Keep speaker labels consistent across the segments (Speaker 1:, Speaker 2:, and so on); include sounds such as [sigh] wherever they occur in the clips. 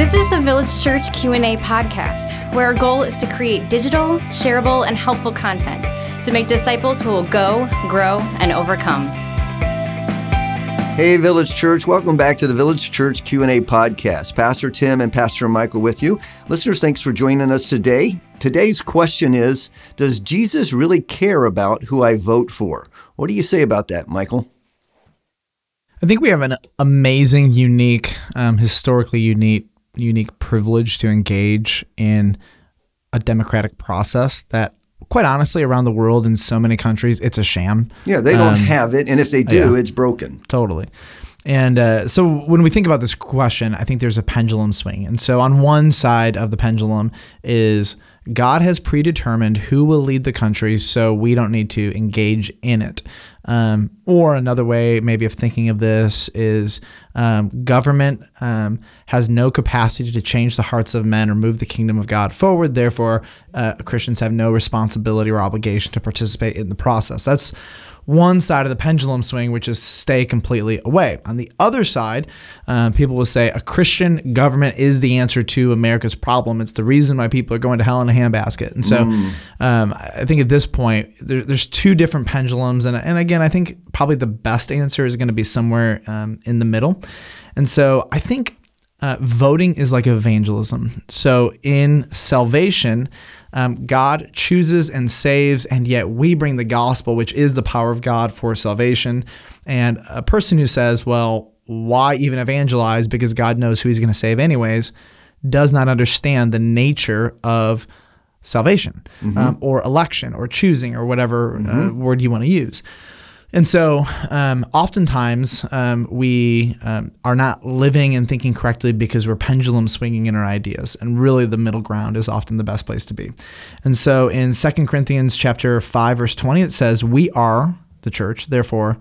Speaker 1: This is the Village Church Q&A podcast, where our goal is to create digital, shareable, and helpful content to make disciples who will go, grow, and overcome.
Speaker 2: Hey Village Church, welcome back to the Village Church Q&A podcast. Pastor Tim and Pastor Michael with you. Listeners, thanks for joining us today. Today's question is, does Jesus really care about who I vote for? What do you say about that, Michael?
Speaker 3: I think we have an amazing, unique, um, historically unique unique privilege to engage in a democratic process that quite honestly around the world in so many countries it's a sham.
Speaker 2: Yeah they don't um, have it and if they do yeah, it's broken.
Speaker 3: Totally. And uh, so when we think about this question i think there's a pendulum swing. And so on one side of the pendulum is God has predetermined who will lead the country, so we don't need to engage in it. Um, or another way, maybe of thinking of this is um, government um, has no capacity to change the hearts of men or move the kingdom of God forward. Therefore, uh, Christians have no responsibility or obligation to participate in the process. That's one side of the pendulum swing, which is stay completely away. On the other side, uh, people will say a Christian government is the answer to America's problem. It's the reason why people are going to hell in a handbasket. And so mm. um, I think at this point, there, there's two different pendulums. And, and again, I think probably the best answer is going to be somewhere um, in the middle. And so I think uh, voting is like evangelism. So in salvation, um, God chooses and saves, and yet we bring the gospel, which is the power of God for salvation. And a person who says, well, why even evangelize because God knows who he's going to save anyways, does not understand the nature of salvation mm-hmm. um, or election or choosing or whatever uh, mm-hmm. uh, word you want to use. And so, um, oftentimes, um, we um, are not living and thinking correctly because we're pendulum swinging in our ideas. And really, the middle ground is often the best place to be. And so, in 2 Corinthians chapter 5, verse 20, it says, We are the church, therefore,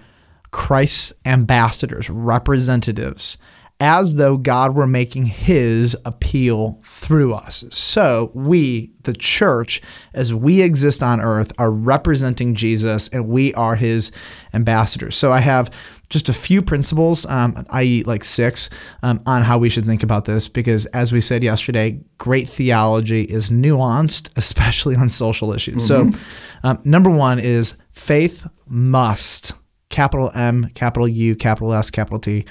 Speaker 3: Christ's ambassadors, representatives as though God were making his appeal through us. So we, the church, as we exist on earth, are representing Jesus and we are his ambassadors. So I have just a few principles, um, i.e., like six, um, on how we should think about this because, as we said yesterday, great theology is nuanced, [laughs] especially on social issues. Mm-hmm. So, um, number one is faith must, capital M, capital U, capital S, capital T,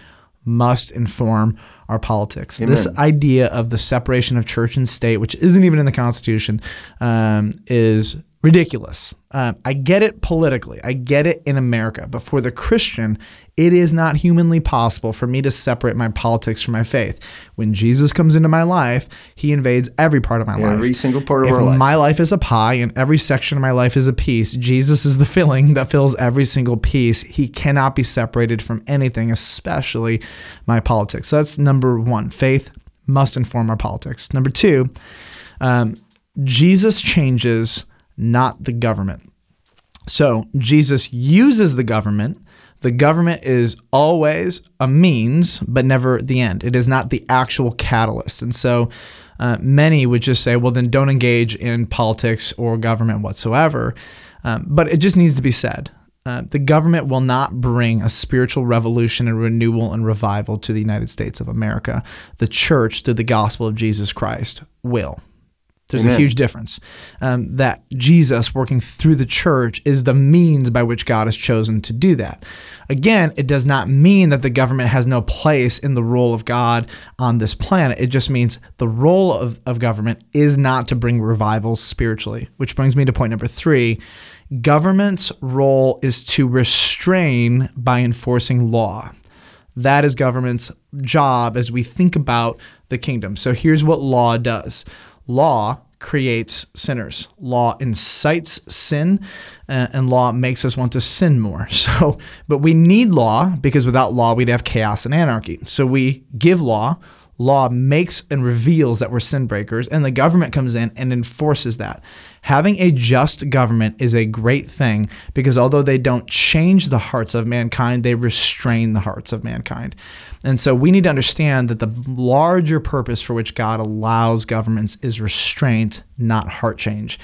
Speaker 3: must inform our politics. Amen. This idea of the separation of church and state, which isn't even in the Constitution, um, is ridiculous. Um, I get it politically, I get it in America, but for the Christian, it is not humanly possible for me to separate my politics from my faith. When Jesus comes into my life, he invades every part of my life.
Speaker 2: Every single part of
Speaker 3: if
Speaker 2: our life.
Speaker 3: My life is a pie and every section of my life is a piece. Jesus is the filling that fills every single piece. He cannot be separated from anything, especially my politics. So that's number one. Faith must inform our politics. Number two, um, Jesus changes not the government. So Jesus uses the government. The government is always a means, but never the end. It is not the actual catalyst. And so uh, many would just say, well, then don't engage in politics or government whatsoever. Um, but it just needs to be said. Uh, the government will not bring a spiritual revolution and renewal and revival to the United States of America. The church, through the gospel of Jesus Christ, will. There's Amen. a huge difference. Um, that Jesus working through the church is the means by which God has chosen to do that. Again, it does not mean that the government has no place in the role of God on this planet. It just means the role of, of government is not to bring revivals spiritually, which brings me to point number three. Government's role is to restrain by enforcing law. That is government's job as we think about the kingdom. So here's what law does law creates sinners. Law incites sin, uh, and law makes us want to sin more. [laughs] So, but we need law because without law, we'd have chaos and anarchy. So we give law. Law makes and reveals that we're sin breakers, and the government comes in and enforces that. Having a just government is a great thing because although they don't change the hearts of mankind, they restrain the hearts of mankind. And so we need to understand that the larger purpose for which God allows governments is restraint, not heart change.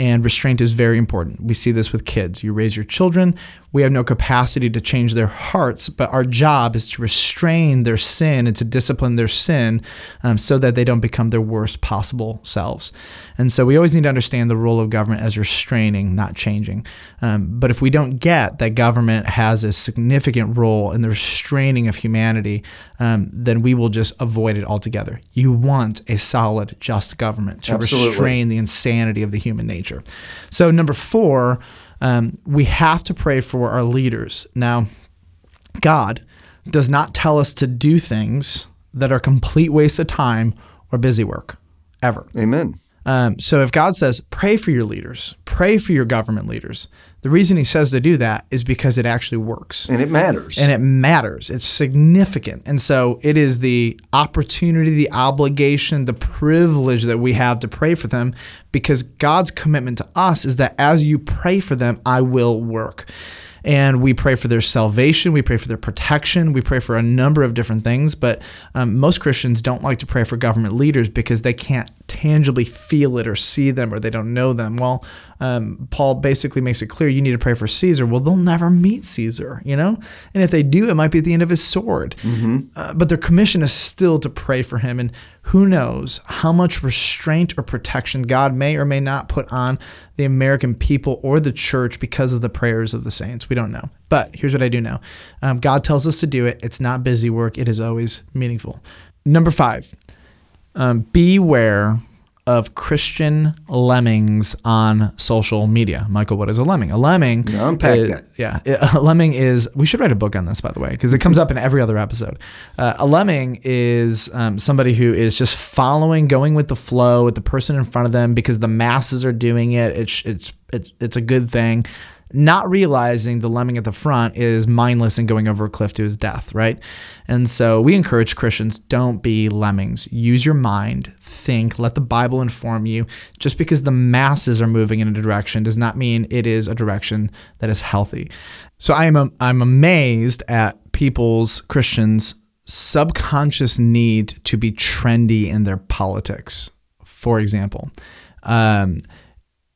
Speaker 3: And restraint is very important. We see this with kids. You raise your children, we have no capacity to change their hearts, but our job is to restrain their sin and to discipline their sin um, so that they don't become their worst possible selves. And so we always need to understand the role of government as restraining, not changing. Um, but if we don't get that government has a significant role in the restraining of humanity, um, then we will just avoid it altogether. You want a solid, just government to
Speaker 2: Absolutely.
Speaker 3: restrain the insanity of the human nature. So, number four, um, we have to pray for our leaders. Now, God does not tell us to do things that are complete waste of time or busy work, ever.
Speaker 2: Amen.
Speaker 3: Um, so if God says, pray for your leaders, pray for your government leaders, the reason he says to do that is because it actually works.
Speaker 2: And it matters.
Speaker 3: And it matters. It's significant. And so it is the opportunity, the obligation, the privilege that we have to pray for them because God's commitment to us is that as you pray for them, I will work. And we pray for their salvation, we pray for their protection, we pray for a number of different things. But um, most Christians don't like to pray for government leaders because they can't tangibly feel it or see them or they don't know them. Well, um, Paul basically makes it clear you need to pray for Caesar. Well, they'll never meet Caesar, you know? And if they do, it might be at the end of his sword. Uh, but their commission is still to pray for him. And who knows how much restraint or protection God may or may not put on the American people or the church because of the prayers of the saints. We don't know. But here's what I do know um, God tells us to do it. It's not busy work, it is always meaningful. Number five, um, beware of Christian lemmings on social media. Michael, what is a lemming? A lemming.
Speaker 2: Yeah, unpack
Speaker 3: is-
Speaker 2: that.
Speaker 3: Yeah, [laughs] a lemming is. We should write a book on this, by the way, because it comes up in every other episode. Uh, a lemming is um, somebody who is just following, going with the flow with the person in front of them because the masses are doing it. It's it's it's it's a good thing. Not realizing the lemming at the front is mindless and going over a cliff to his death, right? And so we encourage Christians don't be lemmings. Use your mind, think, let the Bible inform you. Just because the masses are moving in a direction does not mean it is a direction that is healthy. So I am I'm amazed at people's Christians subconscious need to be trendy in their politics. For example, um,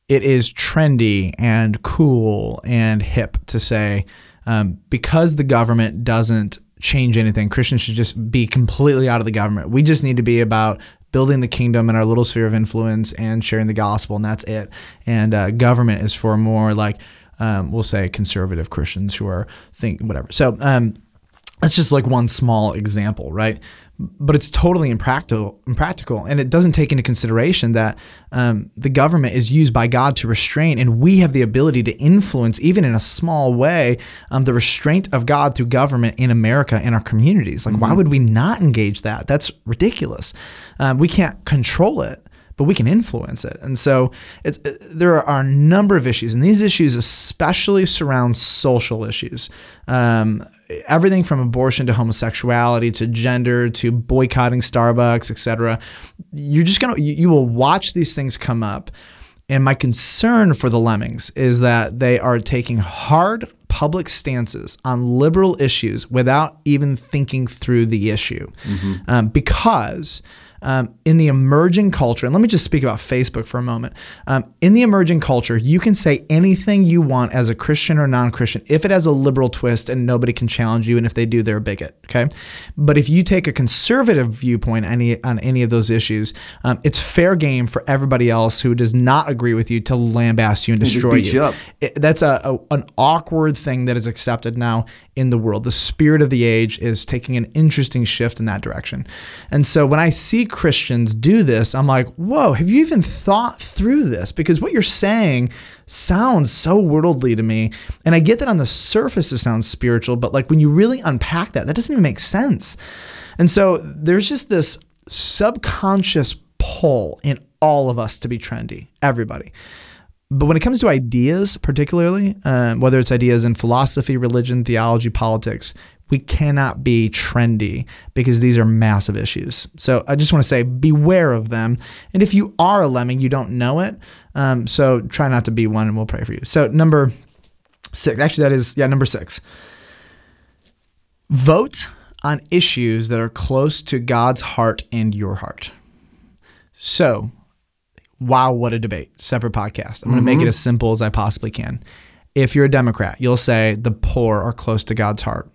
Speaker 3: it is trendy and cool and hip to say um, because the government doesn't change anything, Christians should just be completely out of the government. We just need to be about building the kingdom in our little sphere of influence and sharing the gospel, and that's it. And uh, government is for more like um, we'll say conservative Christians who are think whatever. So um, that's just like one small example, right? But it's totally impractical, impractical, and it doesn't take into consideration that um, the government is used by God to restrain, and we have the ability to influence, even in a small way, um, the restraint of God through government in America in our communities. Like, why would we not engage that? That's ridiculous. Um, we can't control it but we can influence it. And so it's, uh, there are a number of issues, and these issues especially surround social issues. Um, everything from abortion to homosexuality to gender to boycotting Starbucks, etc. You're just gonna you, you will watch these things come up. And my concern for the lemmings is that they are taking hard public stances on liberal issues without even thinking through the issue. Um, because um, in the emerging culture, and let me just speak about Facebook for a moment. Um, in the emerging culture, you can say anything you want as a Christian or non Christian if it has a liberal twist and nobody can challenge you. And if they do, they're a bigot. Okay. But if you take a conservative viewpoint any, on any of those issues, um, it's fair game for everybody else who does not agree with you to lambaste you and destroy
Speaker 2: you up.
Speaker 3: it- that's a, a an awkward thing that is accepted now in the world. The spirit of the age is taking an interesting shift in that direction. And so when I see Christians do this, I'm like, whoa, have you even thought through this? Because what you're saying sounds so worldly to me. And I get that on the surface it sounds spiritual, but like when you really unpack that, that doesn't even make sense. And so there's just this subconscious pull in all of us to be trendy, everybody. But when it comes to ideas, particularly, um, whether it's ideas in philosophy, religion, theology, politics, we cannot be trendy because these are massive issues. So I just want to say beware of them. And if you are a lemming, you don't know it. Um, so try not to be one, and we'll pray for you. So, number six, actually, that is, yeah, number six. Vote on issues that are close to God's heart and your heart. So, wow, what a debate. Separate podcast. I'm going to make it as simple as I possibly can. If you're a Democrat, you'll say the poor are close to God's heart.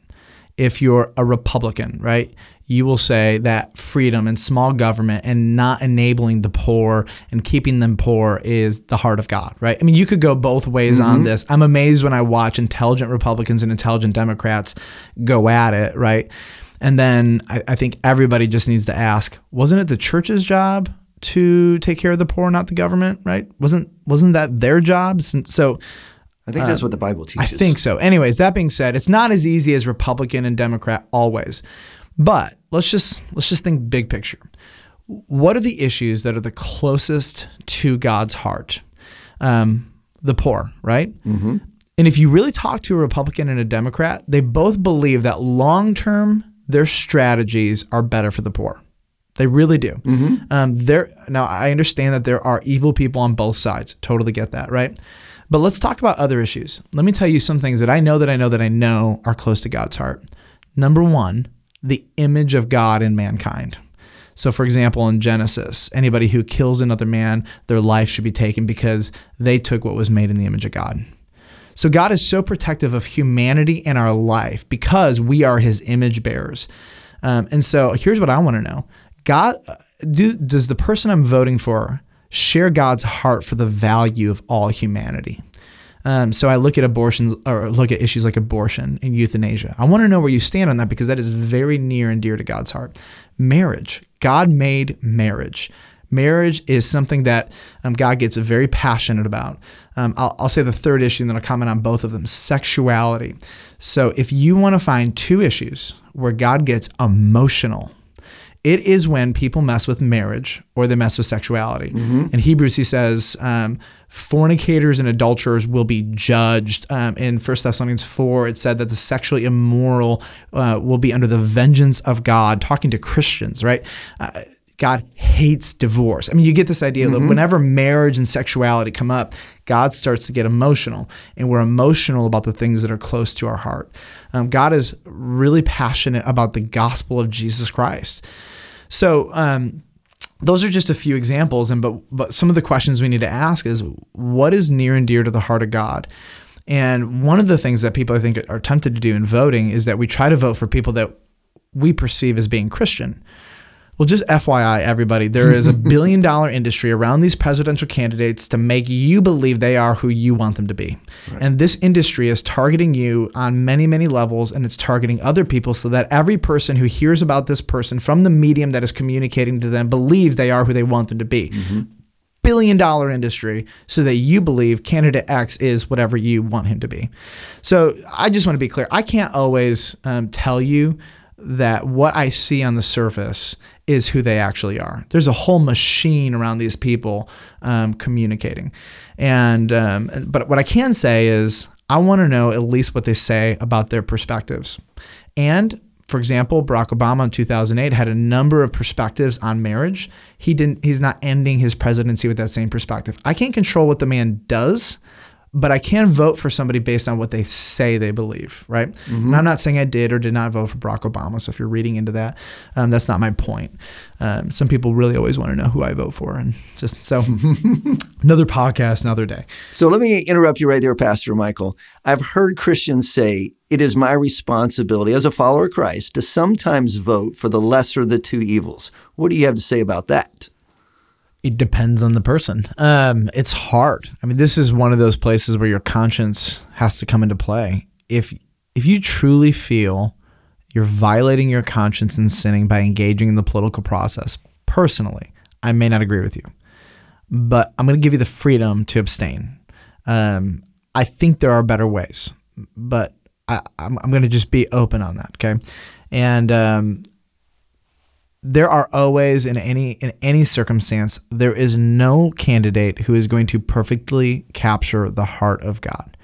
Speaker 3: If you're a Republican, right, you will say that freedom and small government and not enabling the poor and keeping them poor is the heart of God, right? I mean, you could go both ways on mm-hmm. this. I'm amazed when I watch intelligent Republicans and intelligent Democrats go at it, right? And then I, I think everybody just needs to ask, wasn't it the church's job to take care of the poor, not the government, right? Wasn't wasn't that their job? So
Speaker 2: I think that's what the Bible teaches.
Speaker 3: I think so. Anyways, that being said, it's not as easy as Republican and Democrat always. But let's just let's just think big picture. What are the issues that are the closest to God's heart? Um, the poor, right? Mm-hmm. And if you really talk to a Republican and a Democrat, they both believe that long term their strategies are better for the poor. They really do. Um, there now, I understand that there are evil people on both sides. Totally get that, right? But let's talk about other issues. Let me tell you some things that I know that I know that I know are close to God's heart. Number one, the image of God in mankind. So, for example, in Genesis, anybody who kills another man, their life should be taken because they took what was made in the image of God. So God is so protective of humanity and our life because we are His image bearers. Um, and so here's what I want to know: God, do, does the person I'm voting for share God's heart for the value of all humanity? Um, so I look at abortions or look at issues like abortion and euthanasia. I want to know where you stand on that because that is very near and dear to God's heart. Marriage, God made marriage. Marriage is something that um, God gets very passionate about. Um, I'll, I'll say the third issue, and then I'll comment on both of them sexuality. So, if you want to find two issues where God gets emotional, it is when people mess with marriage or they mess with sexuality. In Hebrews, he says, um, fornicators and adulterers will be judged. Um, in 1 Thessalonians 4, it said that the sexually immoral uh, will be under the vengeance of God, talking to Christians, right? Uh, God hates divorce. I mean, you get this idea that whenever marriage and sexuality come up, God starts to get emotional, and we're emotional about the things that are close to our heart. Um, God is really passionate about the gospel of Jesus Christ. So, um, those are just a few examples, and but but some of the questions we need to ask is what is near and dear to the heart of God. And one of the things that people I think are tempted to do in voting is that we try to vote for people that we perceive as being Christian. Well, just FYI, everybody, there is a [laughs] billion dollar industry around these presidential candidates to make you believe they are who you want them to be. And this industry is targeting you on many, many levels, and it's targeting other people so that every person who hears about this person from the medium that is communicating to them believes they are who they want them to be. Billion dollar industry so that you believe candidate X is whatever you want him to be. So I just want to be clear. I can't always um, tell you that what I see on the surface is who they actually are. There's a whole machine around these people um, communicating, and um, but what I can say is I want to know at least what they say about their perspectives, and for example, Barack Obama in 2008 had a number of perspectives on marriage. He didn't. He's not ending his presidency with that same perspective. I can't control what the man does, but I can vote for somebody based on what they say they believe, right? And I'm not saying I did or did not vote for Barack Obama. So if you're reading into that, um, that's not my point. Um, some people really always want to know who I vote for, and just so [laughs] another podcast, another day.
Speaker 2: So let me interrupt you right there, Pastor Michael. I've heard Christians say it is my responsibility as a follower of Christ to sometimes vote for the lesser of the two evils. What do you have to say about that?
Speaker 3: It depends on the person. Um, it's hard. I mean, this is one of those places where your conscience has to come into play. If if you truly feel you're violating your conscience and sinning by engaging in the political process, personally, I may not agree with you, but I'm going to give you the freedom to abstain. Um, I think there are better ways, but I, I'm, I'm going to just be open on that. Okay, and um, there are always in any in any circumstance there is no candidate who is going to perfectly capture the heart of God.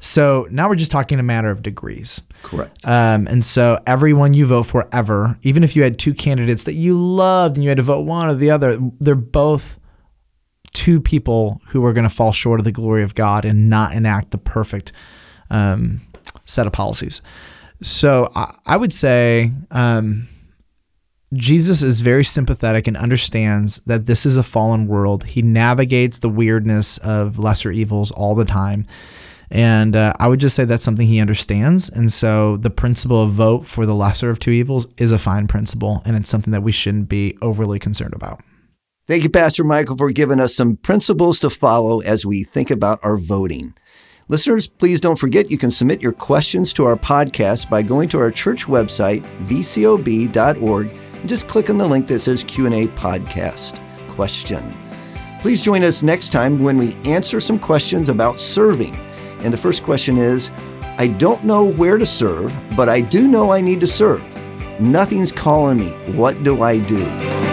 Speaker 3: So now we're just talking a matter of degrees.
Speaker 2: Correct.
Speaker 3: Um, and so everyone you vote for ever, even if you had two candidates that you loved and you had to vote one or the other, they're both two people who are going to fall short of the glory of God and not enact the perfect um, set of policies. So I, I would say um, Jesus is very sympathetic and understands that this is a fallen world. He navigates the weirdness of lesser evils all the time. And uh, I would just say that's something he understands. And so the principle of vote for the lesser of two evils is a fine principle, and it's something that we shouldn't be overly concerned about.
Speaker 2: Thank you, Pastor Michael, for giving us some principles to follow as we think about our voting. Listeners, please don't forget you can submit your questions to our podcast by going to our church website, vcob.org, just click on the link that says Q&A podcast question. Please join us next time when we answer some questions about serving. And the first question is, I don't know where to serve, but I do know I need to serve. Nothing's calling me. What do I do?